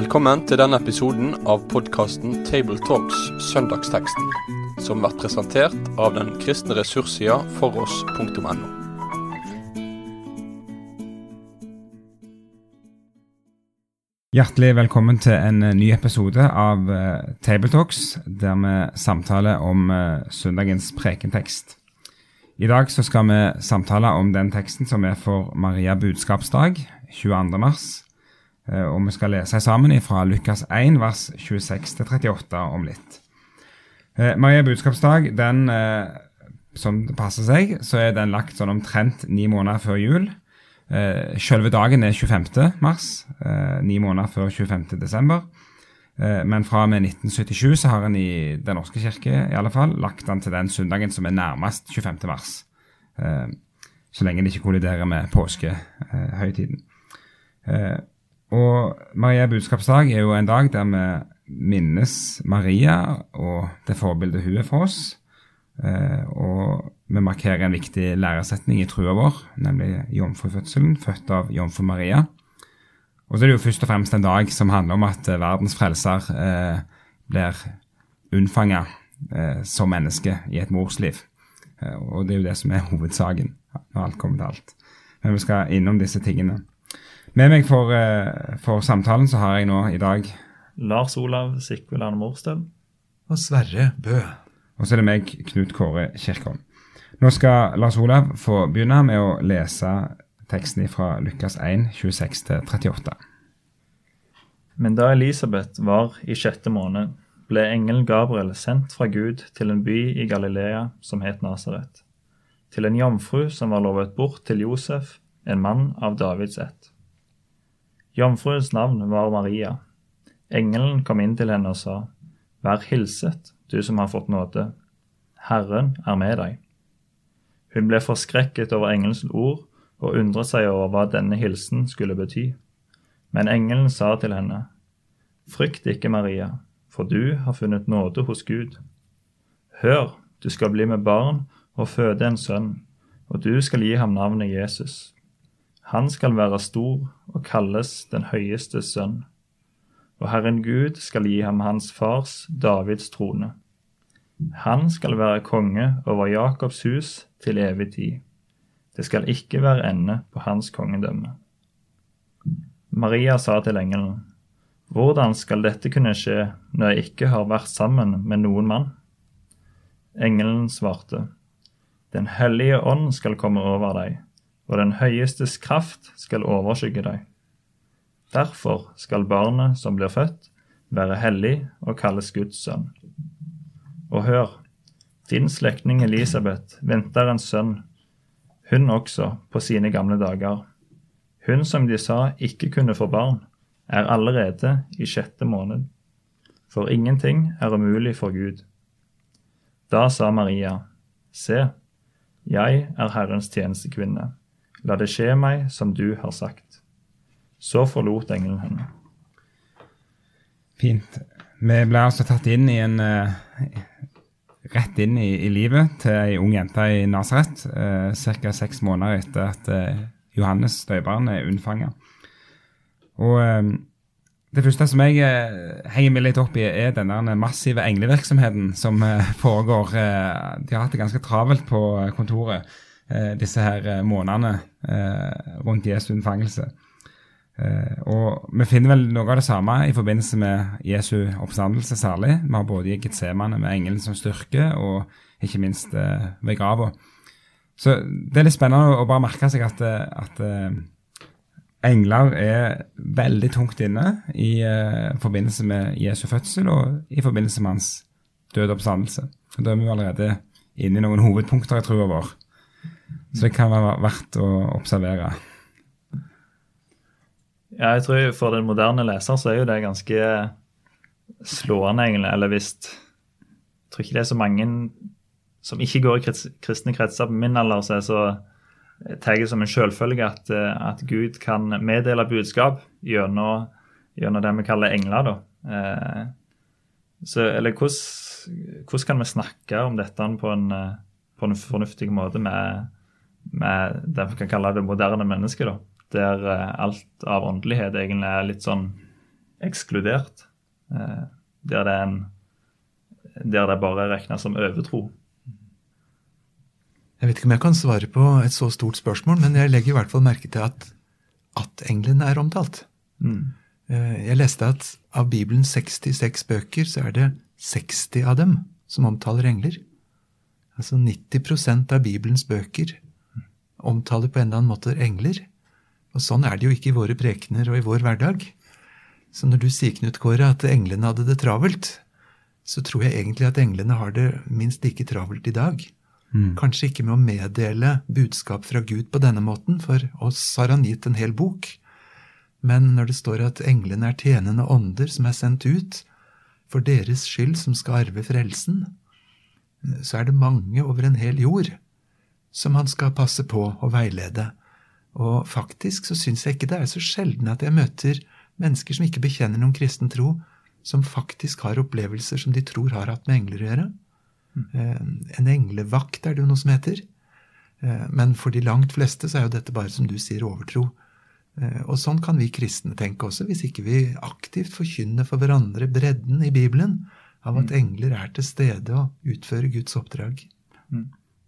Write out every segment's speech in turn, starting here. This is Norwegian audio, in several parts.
Velkommen til denne episoden av podkasten Tabletalks Søndagsteksten, som blir presentert av den kristne ressurssida foross.no. Hjertelig velkommen til en eh, ny episode av uh, Tabletalks, der vi samtaler om uh, søndagens prekentekst. I dag så skal vi samtale om den teksten som er for Maria budskapsdag, 22. mars. Uh, og vi skal lese sammen fra Lukas 1, vers 26-38 om litt. Maria budskapsdag, den, som det passer seg, så er den lagt sånn omtrent ni måneder før jul. Eh, selve dagen er 25. mars, eh, ni måneder før 25. desember. Eh, men fra og med 1977 så har en i Den norske kirke i alle fall lagt den til den søndagen som er nærmest 25. mars. Eh, så lenge det ikke kolliderer med påskehøytiden. Og Maria budskapsdag er jo en dag der vi minnes Maria og det forbildet hun er for oss. Eh, og vi markerer en viktig læresetning i trua vår, nemlig jomfrufødselen, født av jomfru Maria. Og så er det jo først og fremst en dag som handler om at eh, verdens frelser eh, blir unnfanga som menneske i et morsliv. Eh, og det er jo det som er hovedsaken når alt kommer til alt. Men vi skal innom disse tingene. Med meg for, eh, for samtalen så har jeg nå i dag Lars Olav Sikveland Morstøl. Og Sverre Bø. Og så er det meg, Knut Kåre Kirkholm. Nå skal Lars Olav få begynne med å lese teksten fra Lukas 1, 26-38. Men da Elisabeth var i sjette måned, ble engelen Gabriel sendt fra Gud til en by i Galilea som het Nasaret, til en jomfru som var lovet bort til Josef, en mann av Davids ett. Jomfruens navn var Maria. Engelen kom inn til henne og sa, Vær hilset, du som har fått nåde. Herren er med deg. Hun ble forskrekket over engelens ord og undret seg over hva denne hilsen skulle bety. Men engelen sa til henne, Frykt ikke, Maria, for du har funnet nåde hos Gud. Hør, du skal bli med barn og føde en sønn, og du skal gi ham navnet Jesus. Han skal være stor og kalles den høyeste sønn og Herren Gud skal gi ham hans fars Davids trone. Han skal være konge over Jakobs hus til evig tid. Det skal ikke være ende på hans kongedømme. Maria sa til engelen, Hvordan skal dette kunne skje når jeg ikke har vært sammen med noen mann? Engelen svarte, Den hellige ånd skal komme over deg, og den høyestes kraft skal overskygge deg. Derfor skal barnet som blir født, være hellig og kalles Guds sønn. Og hør, din slektning Elisabeth venter en sønn, hun også på sine gamle dager. Hun som de sa ikke kunne få barn, er allerede i sjette måned. For ingenting er umulig for Gud. Da sa Maria, Se, jeg er Herrens tjenestekvinne. La det skje meg som du har sagt. Så forlot engelen henne. Fint. Vi ble altså tatt inn i en uh, Rett inn i, i, livet til ei ung jente i Nasaret uh, ca. seks måneder etter at uh, Johannes døperen er unnfanga. Og uh, det første som jeg henger meg litt opp i, er denne massive englevirksomheten som foregår. de har hatt det ganske travelt på kontoret disse her månedene rundt Jesu unnfangelse. Og Vi finner vel noe av det samme i forbindelse med Jesu oppstandelse særlig. Vi har både i Getsemane med engelen som styrke, og ikke minst ved grava. Så det er litt spennende å bare merke seg at, eh, at engler er veldig tungt inne i forbindelse med Jesu fødsel og i forbindelse med hans døde oppstandelse. Da er vi allerede inne i noen hovedpunkter i trua vår. Så det kan være verdt å observere. Ja, jeg tror For den moderne leser så er jo det ganske slående, egentlig. Eller hvis Jeg tror ikke det er så mange som ikke går i kristne kretser på min alder, så er så tar jeg som en selvfølge at, at, Gud kan meddele budskap gjennom, gjennom det vi kaller engler. Eh, så, eller hvordan, hvordan, kan vi snakke om dette på en, på en fornuftig måte med, med det vi kan kalle det moderne mennesket? da? der eh, alt av åndelighet egentlig er litt sånn ekskludert. Eh, der, det er en, der det bare er regna som overtro. Jeg vet ikke om jeg kan svare på et så stort spørsmål, men jeg legger i hvert fall merke til at, at englene er omtalt. Mm. Eh, Jeg leste at av Bibelens 66 bøker, så er det 60 av dem som omtaler engler. Altså 90% av Bibelens bøker omtaler på en eller annen måte engler. Og sånn er det jo ikke i våre prekener og i vår hverdag. Så når du sier, Knut Kåre, at englene hadde det travelt, så tror jeg egentlig at englene har det minst like travelt i dag. Kanskje ikke med å meddele budskap fra Gud på denne måten, for oss har han gitt en hel bok. Men når det står at englene er tjenende ånder som er sendt ut for deres skyld som skal arve frelsen, så er det mange over en hel jord som han skal passe på og veilede. Og faktisk så syns jeg ikke det er så sjelden at jeg møter mennesker som ikke bekjenner noen kristen tro, som faktisk har opplevelser som de tror har hatt med engler å gjøre. Eh, En englevakt er det jo noe som heter. Eh, Men for de langt fleste så er jo dette bare, som du sier, overtro. Eh, Og sånn kan vi kristne tenke også, hvis ikke vi aktivt forkynner for hverandre bredden i Bibelen av at engler er til stede og utfører Guds oppdrag.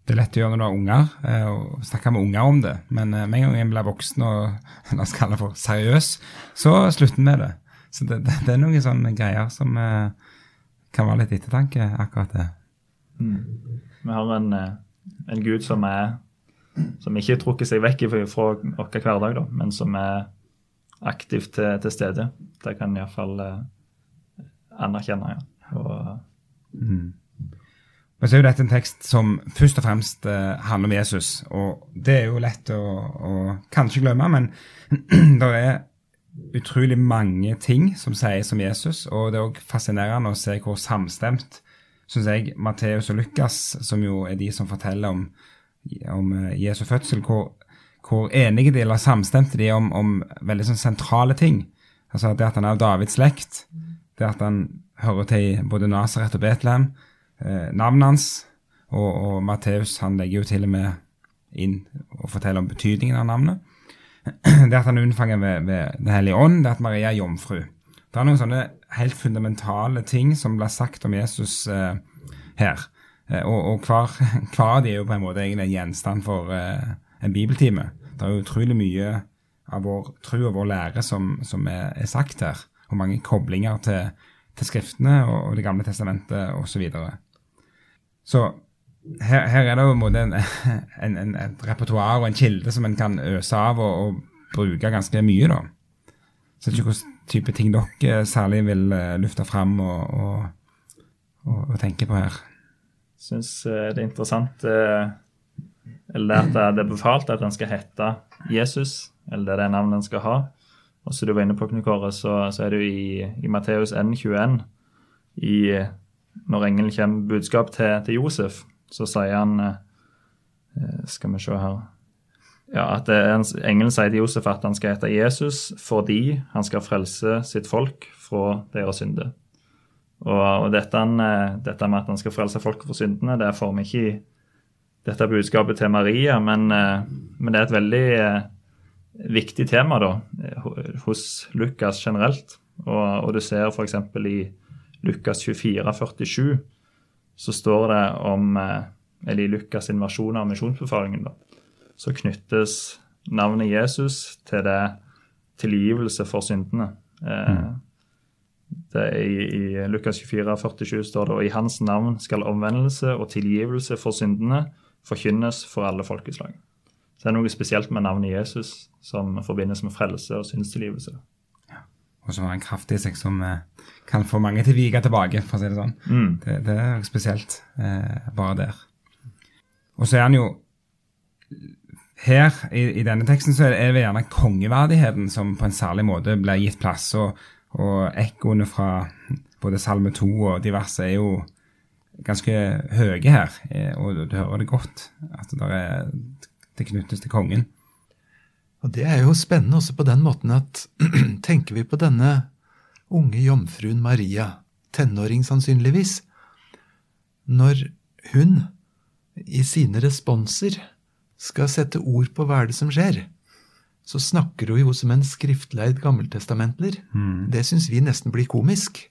Det er lett å gjøre når du har unger, eh, og snakke med unger om det. Men eh, med en gang en blir voksen og la oss kalle det for seriøs, så slutter vi med det. Så det, det, det er noen sånne greier som eh, kan være litt ettertanke, akkurat det. Vi har en, en Gud som er som ikke trukker seg vekk fra vår hverdag, da, men som er aktivt til, til stede. Det kan en iallfall anerkjenne. ja. Og, Men så er jo dette en tekst som først og fremst eh, handler om Jesus. Og det er jo lett å, å kanskje glemme, men det er utrolig mange ting som sies om Jesus. Og det er òg fascinerende å se hvor samstemt, syns jeg, Matteus og Lukas, som jo er de som forteller om, om eh, Jesu fødsel, hvor, hvor enige de eller samstemte de er om, om veldig sånn sentrale ting. Altså det at han er av Davids slekt, det at han hører til både Nasaret og Betlehem, eh, navnet hans, og, og Matteus han legger jo til og med inn og forteller om betydningen av navnet. Det at han er unnfanget ved, ved Den hellige ånd, det at Maria er jomfru. Det er noen sånne helt fundamentale ting som blir sagt om Jesus eh, her. Eh, og og hver, hver av de er jo på en måte egentlig en gjenstand for eh, en bibeltime. Det er jo utrolig mye av vår tro og vår lære som, som er, er sagt her. Og mange koblinger til, til Skriftene og, og Det gamle testamentet osv. Så, her, her er det jo en en, en, et repertoar og en kilde som en kan øse av og, og bruke ganske mye. da. Så jeg vet ikke hvilken type ting dere særlig vil eh, lufte fram og, og, og, tenke på her. syns eh, det er interessant eh, eller at det er befalt at den skal hete Jesus, eller det er det navnet den skal ha. Og som du var inne på, Knut Kåre, så, så er det jo i, i Matteus N21, i, når engelen kommer med budskap til, til Josef, så sier han eh, Skal vi se her ja, at en, Engelen sier til Josef at han skal hete Jesus fordi han skal frelse sitt folk fra deres synder. Og, og dette, eh, dette med at han skal frelse folket fra syndene, det får vi ikke i dette budskapet til Maria, men, eh, men det er et veldig eh, viktig tema da, eh, hos Lukas generelt. Og, og du ser f.eks. i Lukas 24, 47, så står det om eh, Eller i Lukas' sin versjon av misjonsbefalingen, da, så knyttes navnet Jesus til det tilgivelse for syndene. Eh, det er i, I Lukas 24, 47 står det og i hans navn skal omvendelse og tilgivelse for syndene forkynnes for alle folkeslag. Så det er noe spesielt med navnet Jesus som forbindes med frelse og syndstilgivelse. Og som har en kraft i seg som eh, kan få mange til å vike tilbake, for å si det sånn. Mm. Det, det er spesielt eh, bare der. Og så er han jo Her i, i denne teksten så er det gjerne kongeverdigheten som på en særlig måte blir gitt plass. Og, og ekkoene fra både Salme 2 og diverse er jo ganske høye her. eh, Og du hører det godt at det, er, det knyttes til kongen. Og det er jo spennende også på den måten at tenker vi på denne unge jomfruen Maria, tenåring sannsynligvis, når hun i sine responser skal sette ord på hva er det som skjer, så snakker hun jo som en skriftleid gammeltestamentler. Det syns vi nesten blir komisk.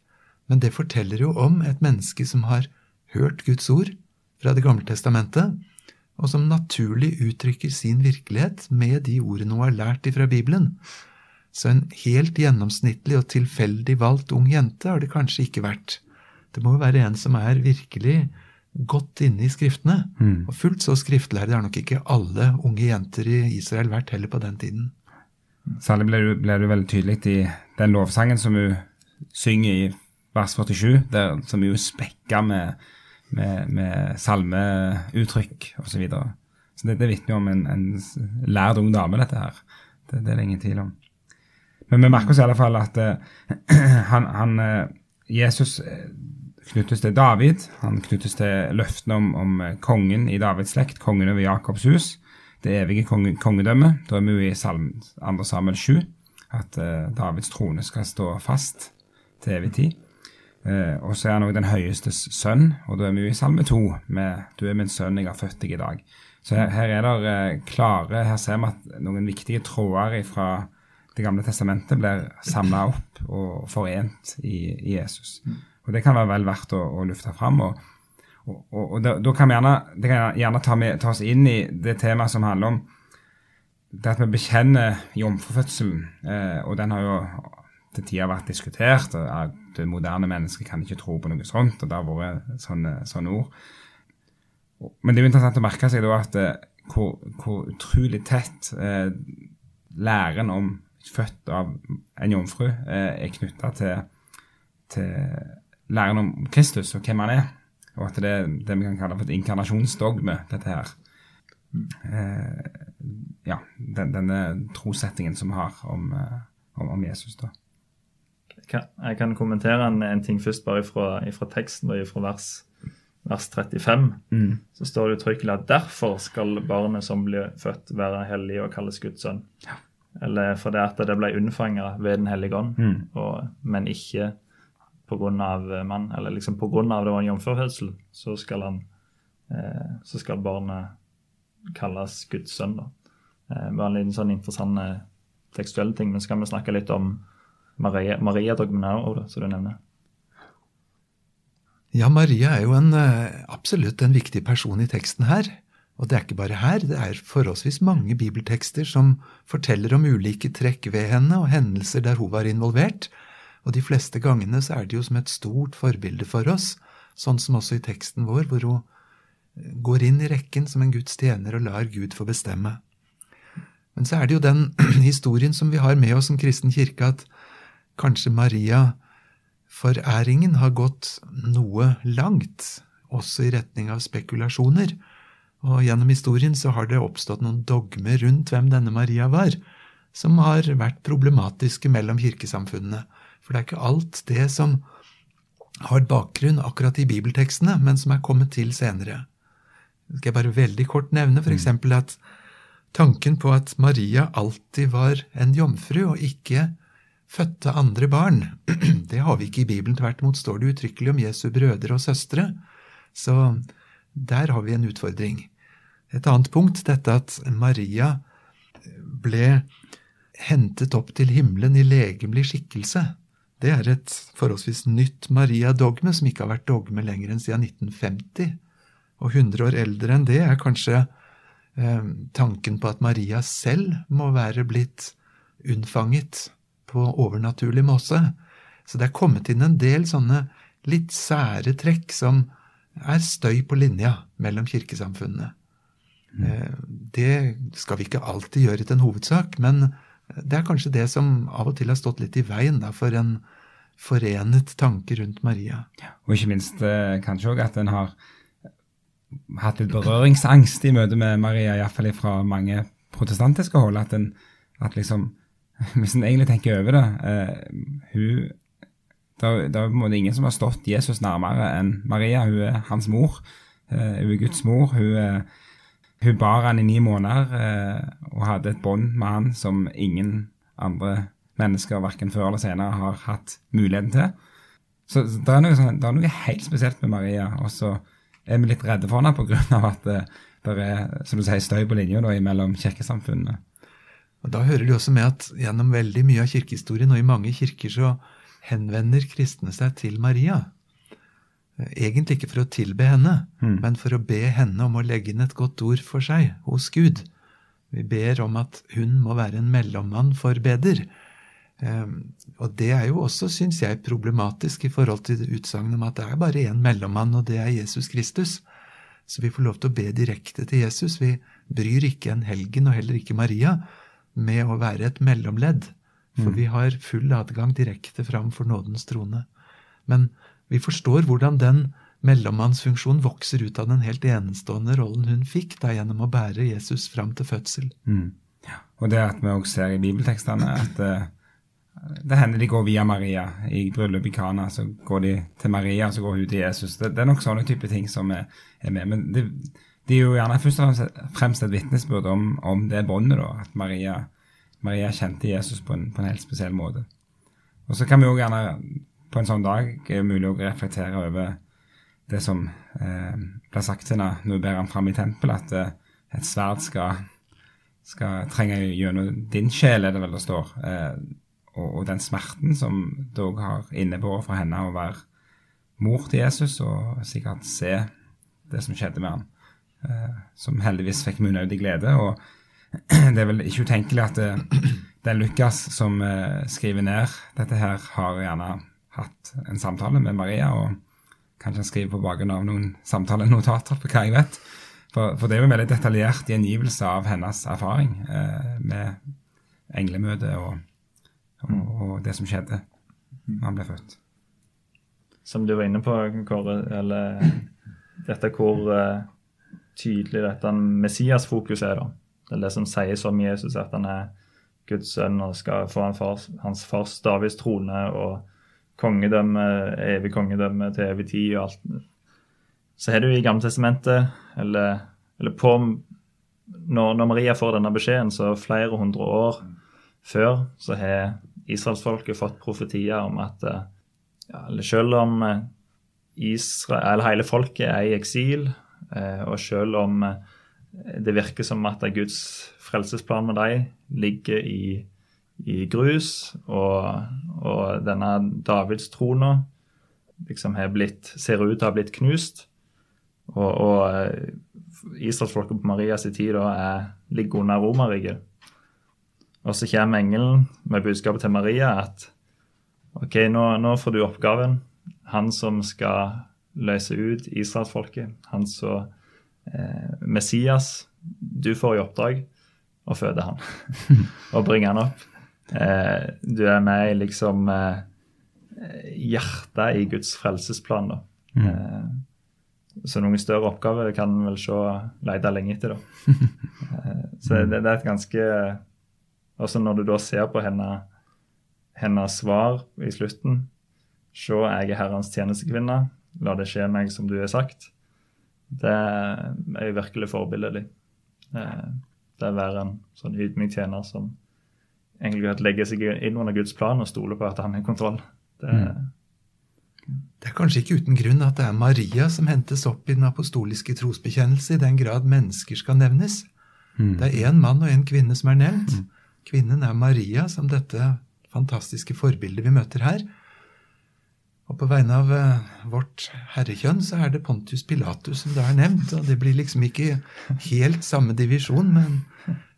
Men det forteller jo om et menneske som har hørt Guds ord fra Det gamle testamentet, og som naturlig uttrykker sin virkelighet med de ordene hun har lært ifra Bibelen. Så en helt gjennomsnittlig og tilfeldig valgt ung jente har det kanskje ikke vært. Det må jo være en som er virkelig godt inne i Skriftene. Og fullt så skriftlærde har nok ikke alle unge jenter i Israel vært heller på den tiden. Særlig ble du, ble du veldig tydelig i den lovsangen som hun synger i vers 47, der, som er jo spekka med, med, med salmeuttrykk osv. Så, videre. så det, vitner jo om en, en lærd ung dame, dette her. Det, det er det ingen tvil om. Men vi merker oss i alle fall at eh, han, han, eh, Jesus eh, knyttes til David. Han knyttes til løftene om, om kongen i Davids slekt, kongen over Jakobs hus. Det evige konge, kongedømmet. Da er vi jo i Salm, 2 Samuel 7, at Davids trone skal stå fast til evig tid. Eh, og så er han òg den høyestes sønn, og da er vi jo i Salme 2 med 'Du er min sønn, jeg har født deg i dag'. Så her, her er det eh, klare Her ser vi at noen viktige tråder fra Det gamle testamentet blir samla opp og forent i, i Jesus. Og det kan være vel verdt å, å lufte fram. og og, og, og da, da kan vi gjerne, det kan gjerne ta, med, ta oss inn i det temaet som handler om det at vi bekjenner jomfrufødselen. Eh, og den har jo til tider vært diskutert. og at Det moderne mennesket kan ikke tro på noe sånt. og Det har vært sånne, sånne ord. Men det er jo interessant å merke seg da at eh, hvor, hvor utrolig tett eh, læren om født av en jomfru eh, er knytta til, til læren om Kristus og hvem han er. Og at det er det vi kan kalle for et inkarnasjonsdogme, dette her. Eh, ja, den, denne trossettingen som vi har om, eh, om, om Jesus, da. Kan- Jeg kan kommentere en, en ting først, bare fra, teksten, og fra vers, vers 35. Så står det uttrykkelig at derfor skal barnet som blir født, være hellig og kalles Guds sønn. Eller fordi at det ble unnfanga ved Den hellige ånd, og, men ikke pga. mann. Eller liksom pga. det var en jomfrufødsel, så skal han eh, så skal barnet kalles Guds sønn. da. Eh, bare en liten sånn interessant eh, tekstuell ting. Men så kan vi snakke litt om Maria, Maria òg, som du nevner. Ja, Maria er jo en, eh, absolutt en viktig person i teksten her. Og det er ikke bare her, det er forholdsvis mange bibeltekster som forteller om ulike trekk ved henne og hendelser der hun var involvert. Og de fleste gangene så er det jo som et stort forbilde for oss, sånn som også i teksten vår, hvor hun eh, går inn i rekken som en Guds tjener og lar Gud få bestemme. Men så er det jo den historien som vi har med oss som kristen kirke, at kanskje Maria foræringen har gått noe langt, også i retning av spekulasjoner. Og gjennom historien så har det oppstått noen dogmer rundt hvem denne Maria var, som har vært problematiske mellom kirkesamfunnene. For det er ikke alt det som har bakgrunn akkurat i bibeltekstene, men som er kommet til senere. Det skal jeg bare veldig kort nevne f.eks. at tanken på at Maria alltid var en jomfru og ikke fødte andre barn, det har vi ikke i Bibelen. Tvert imot står det uttrykkelig om Jesu brødre og søstre. Så der har vi en utfordring. Et annet punkt, dette at Maria ble hentet opp til himmelen i legemlig skikkelse. Det er et forholdsvis nytt Maria-dogme, som ikke har vært dogme lenger enn siden 1950. Og 100 år eldre enn det er kanskje eh, tanken på at Maria selv må være blitt unnfanget på overnaturlig måte. Så det er kommet inn en del sånne litt sære trekk som er støy på linja mellom kirkesamfunnene. Mm. Det skal vi ikke alltid gjøre til en hovedsak, men det er kanskje det som av og til har stått litt i veien da, for en forenet tanke rundt Maria. Og ikke minst eh, kanskje òg at en har hatt litt berøringsangst i møte med Maria, iallfall fra mange protestantiske hold. At, en, at liksom Hvis en egentlig tenker over det eh, hun, Det er på en måte ingen som har stått Jesus nærmere enn Maria. Hun er hans mor. Eh, hun er Guds mor. Hun, eh, hun bar han i ni måneder og hadde et bånd med han som ingen andre mennesker, verken før eller senere, har hatt muligheten til. Så så det er noe, sånn, det er noe helt spesielt med Maria. Og så er vi litt redde for henne pga. at det, det er som du sier, støy på linja mellom kirkesamfunnene. Og Da hører det også med at gjennom veldig mye av kirkehistorien og i mange kirker så henvender kristne seg til Maria. Egentlig ikke for å tilbe henne, Mm. men for å be henne om å legge inn et godt ord for seg hos Gud. Vi ber om at hun må være en mellommann for beder. Um, og det er jo også, syns jeg, problematisk i forhold til utsagnet om at det er bare én mellommann, og det er Jesus Kristus. Så vi får lov til å be direkte til Jesus. Vi bryr ikke en helgen, og heller ikke Maria, med å være et mellomledd. For vi har full adgang direkte fram for nådens trone. Men vi forstår hvordan den mellommannsfunksjonen vokser ut av den helt enestående rollen hun fikk da gjennom å bære Jesus fram til fødsel. Mm. Og det at vi også ser i bibeltekstene at uh, det hender de går via Maria. I bryllup i Kana så går de til Maria, og så går hun til Jesus. Det, det er nok sånne type ting som er, er med. Men det, det er jo gjerne først og fremst- et vitnesbyrd om, om det båndet, da. At Maria, Maria kjente Jesus på en, på en helt spesiell måte. Og så kan vi jo gjerne på en sånn dag er det mulig å reflektere over det som eh, ble sagt til henne når hun ber ham fram i tempelet, at eh, et sverd skal, skal trenge gjennom din sjel, er det vel det står. Eh, og, og den smerten som òg har innebåret for henne å være mor til Jesus, og sikkert se det som skjedde med ham. Eh, som heldigvis fikk ut glede. Og det er vel ikke utenkelig at det, det er Lukas som eh, skriver ned dette her, har gjerne hatt en samtale med Maria, og kanskje han skriver på bakgrunn av noen samtalenotater, på hva jeg vet. For, for det er jo en veldig detaljert gjengivelse av hennes erfaring eh, med englemøtet og, og, og det som skjedde da han ble født. Som du var inne på, Kåre, eller dette hvor eh, tydelig dette Messias-fokus er, da. Det er det som sies om Jesus, at han er Guds sønn og skal få han fars, hans fars Davids trone og kongedømme, evig kongedømme til evig tid og alt. Så har du i Gamle testamentet, eller, eller på når, når Maria får denne beskjeden, så flere hundre år før, så har israelsfolket fått profetier om at eh, ja, selv om eh, Israel, hele folket er i eksil, og selv om eh, det virker som at Guds frelsesplan med dem ligger i, i grus, og, og denne Davids trona liksom ser ut til å ha blitt knust, og, og eh, israelsfolket på Marias tid da er, ligger under Romerriket. Og så kommer engelen med budskapet til Maria at ok, nå, nå får du oppgaven. Han som skal løse ut israelsfolket, han så eh, Messias, du får i oppdrag å føde han og bringe han opp. Eh, du er med i liksom eh, hjertet i Guds frelsesplan, da. Eh, så noen større oppgaver kan en vel se lete lenge etter, da. Eh, så det, det er et ganske Også når du da ser på henne, hennes svar i slutten Se, jeg er Herrens tjenestekvinne. La det skje meg som du har sagt. Det er jo virkelig forbilledlig. Eh, Det er å være en sånn ydmyk tjener som egentlig legger seg inn under Guds plan og stoler på at han har kontroll. Det, Det er kanskje ikke uten grunn at det er Maria som hentes opp i den apostoliske trosbekjennelse, i den grad mennesker skal nevnes. Det er én mann og én kvinne som er nevnt. Kvinnen er Maria, som dette fantastiske forbildet vi møter her. Og på vegne av eh, vårt herrekjønn så er det Pontius Pilatus som da er nevnt. Og det blir liksom ikke helt samme divisjon, men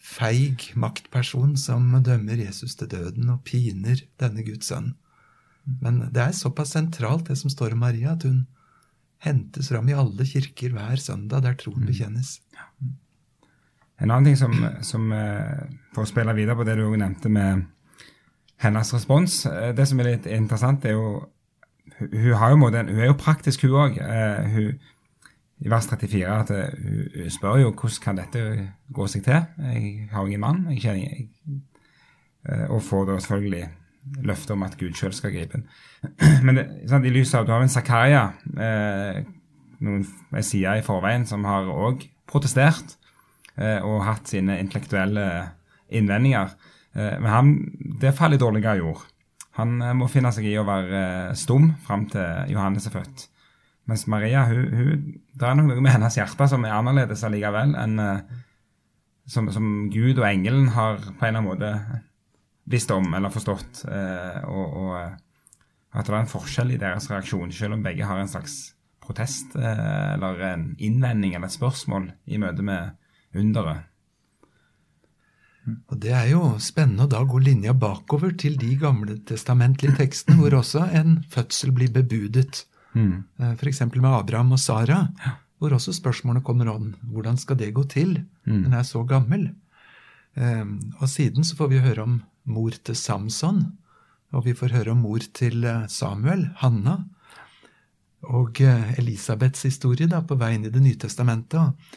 feig maktperson som dømmer Jesus til døden og piner denne Guds sønn. Men det er såpass sentralt, det som står om Maria, at hun hentes fram i alle kirker hver søndag der troen bekjennes. En annen ting som, som eh, For å spille videre på det du også nevnte med hennes respons eh, Det som er litt interessant, er jo Hun, hun har jo måte, hun er jo praktisk, hun òg. I vers 34 at eh, hun, hun spør jo hvordan kan dette gå seg til. Jeg har ingen mann. jeg kjenner jeg, eh, Og får da selvfølgelig løfte om at Gud sjøl skal gripe inn. Men det, sant, i lys av du har en Zakaria, eh, noen ei i forveien, som har òg protestert eh, og hatt sine intellektuelle innvendinger. Eh, men han, det faller i dårligere jord. Han eh, må finne seg i å være eh, stum fram til Johannes er født. Mens Maria hun, hun, det er noe med hennes hjerte som er annerledes allikevel enn eh, som, som Gud og engelen har på en eller annen måte visst om eller forstått. Og, og at det er en forskjell i deres reaksjon, selv om begge har en slags protest eller en innvending eller et spørsmål i møte med underet. Og Det er jo spennende å da gå linja bakover til de gamle testamentlige tekstene hvor også en fødsel blir bebudet. Mm. F.eks. med Abraham og Sara, hvor også spørsmålene kommer om hvordan skal det gå til? Mm. Hun er så gammel. Um, og siden så får vi høre om mor til Samson, og vi får høre om mor til eh, Samuel, Hanna, og uh, Elisabeths historie da, på vei inn i Det nye testamentet.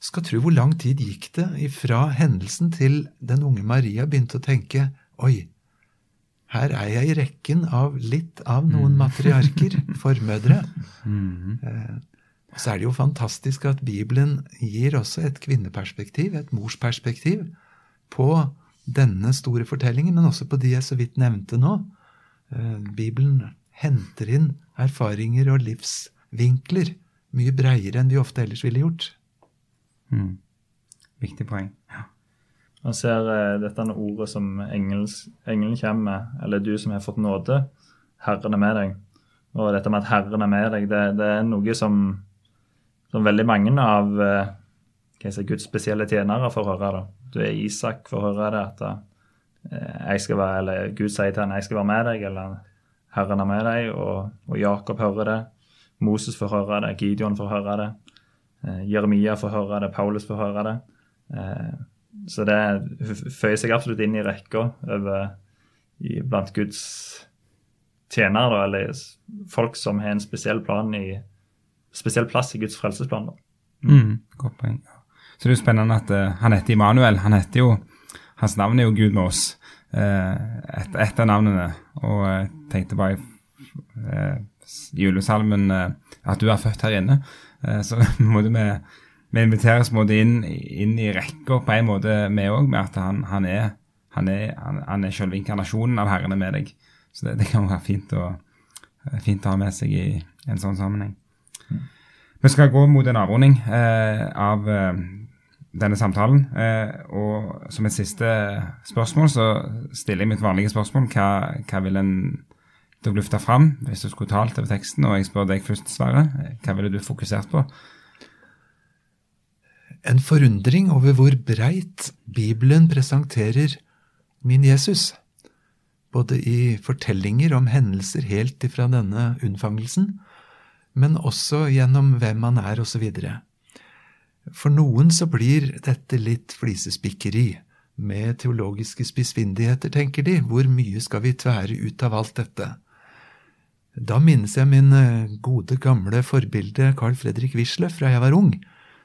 Skal tro hvor lang tid gikk det ifra hendelsen til den unge Maria begynte å tenke Oi, her er jeg i rekken av litt av noen matriarker, formødre. Eh, så er det jo fantastisk at Bibelen gir også et kvinneperspektiv, et morsperspektiv, på denne store fortellingen, men også på de jeg så vidt nevnte nå. Eh, Bibelen henter inn erfaringer og livsvinkler mye breiere enn vi ofte ellers ville gjort. Mm. Viktig poeng. Ja. Man ser uh, dette ordet som engelen kommer med, eller du som har fått nåde, Herren er med deg. Og dette med at Herren er med deg, det, det er noe som, som veldig mange av eh, si, Guds spesielle tjenere får høre. da. Du er Isak får høre det, at uh, jeg skal være, eller Gud sier til han, 'jeg skal være med deg', eller 'Herren er med deg', og, og Jakob hører det. Moses får høre det, Gideon får høre det. Eh, Jeremia får høre det, Paulus får høre det. Eh, så det føyer seg absolutt inn i rekka over i, blant Guds tjenere, da, eller folk som har en spesiell, plan i, spesiell plass i Guds frelsesplan. da. Mm, godt poeng. Så det er jo spennende at uh, han heter Immanuel. Han heter jo, Hans navn er jo Gud med oss. Uh, et, et av navnene. Og jeg tenkte bare i julesalmen at du er født her inne. Eh, så måte vi, vi inviteres måte inn, inn i rekka på en måte, vi òg, med at han, han, er, han, er, er selve inkarnasjonen av Herren er med deg. Så det, det kan være fint å, fint å, ha med seg i en sånn sammenheng. Mm. Vi skal gå mot en avrunding eh, av eh, denne samtalen. Eh, og som et siste spørsmål så stiller jeg mitt vanlige spørsmål. Hva, hva vil en du lufta fram hvis du skulle talt over teksten? Og jeg spør deg først, Sverre. Hva ville du fokusert på? En forundring over hvor breit Bibelen presenterer min Jesus. Både i fortellinger om hendelser helt ifra denne unnfangelsen, men også gjennom hvem han er, osv. For noen så blir dette litt flisespikkeri, med teologiske spissfindigheter, tenker de. Hvor mye skal vi tvære ut av alt dette? Da minnes jeg min eh, gode, gamle forbilde Carl Fredrik Wisløff fra jeg var ung,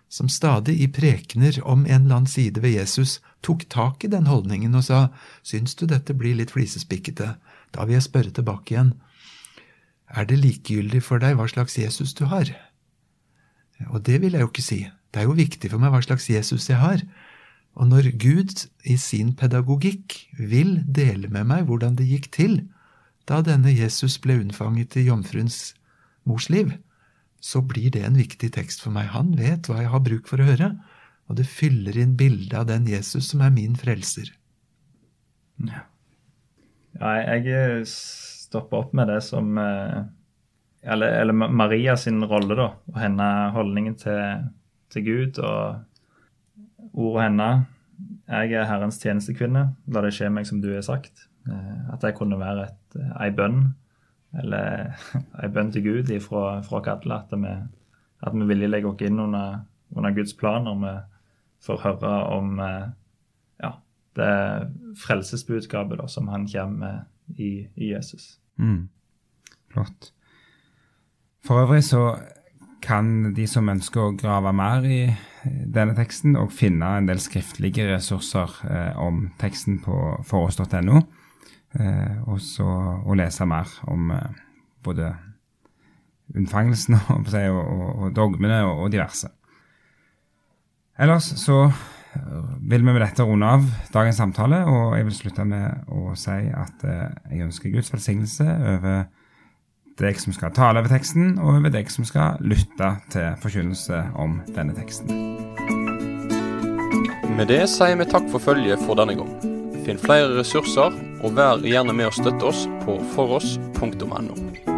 som stadig i prekener om en eller annen side ved Jesus tok tak i den holdningen og sa syns du dette blir litt flisespikkete, da vil jeg spørre tilbake igjen, er det likegyldig for deg hva slags Jesus du har? Og det vil jeg jo ikke si, det er jo viktig for meg hva slags Jesus jeg har. Og når Gud i sin pedagogikk vil dele med meg hvordan det gikk til, da denne Jesus ble unnfanget i jomfruens mors liv, så blir det en viktig tekst for meg. Han vet hva jeg har bruk for å høre, og det fyller inn bildet av den Jesus som er min frelser. Ja, jeg stopper opp med det som eh, Eller, eller Maria sin rolle, da, og hennes holdningen til, til Gud og ordet henne. Jeg er Herrens tjenestekvinne. La det skje meg som du har sagt. Eh, at jeg kunne være et ei bønn, eller ei bønn til Gud fra, fra Kadle, at vi, at vi villig legger oss inn under, under Guds plan når vi får høre om eh, ja, det frelsesbudskapet da, som han kommer med i, i Jesus. Mm. Flott. For øvrig så kan de som ønsker å grave mer i denne teksten, og finne en del skriftlige ressurser eh, om teksten på foross.no. Eh, og så å lese mer om eh, både unnfangelsen og, og, og dogmene og, og, diverse. Ellers så vil vi med dette runde av dagens samtale, og jeg vil slutte med å si at eh, jeg ønsker Guds velsignelse over deg som skal tale over teksten, og over deg som skal lytte til forkynnelse om denne teksten. Med det sier vi takk for følget for denne gang. Finn flere ressurser, og vær gjerne med å støtte oss på foross.no.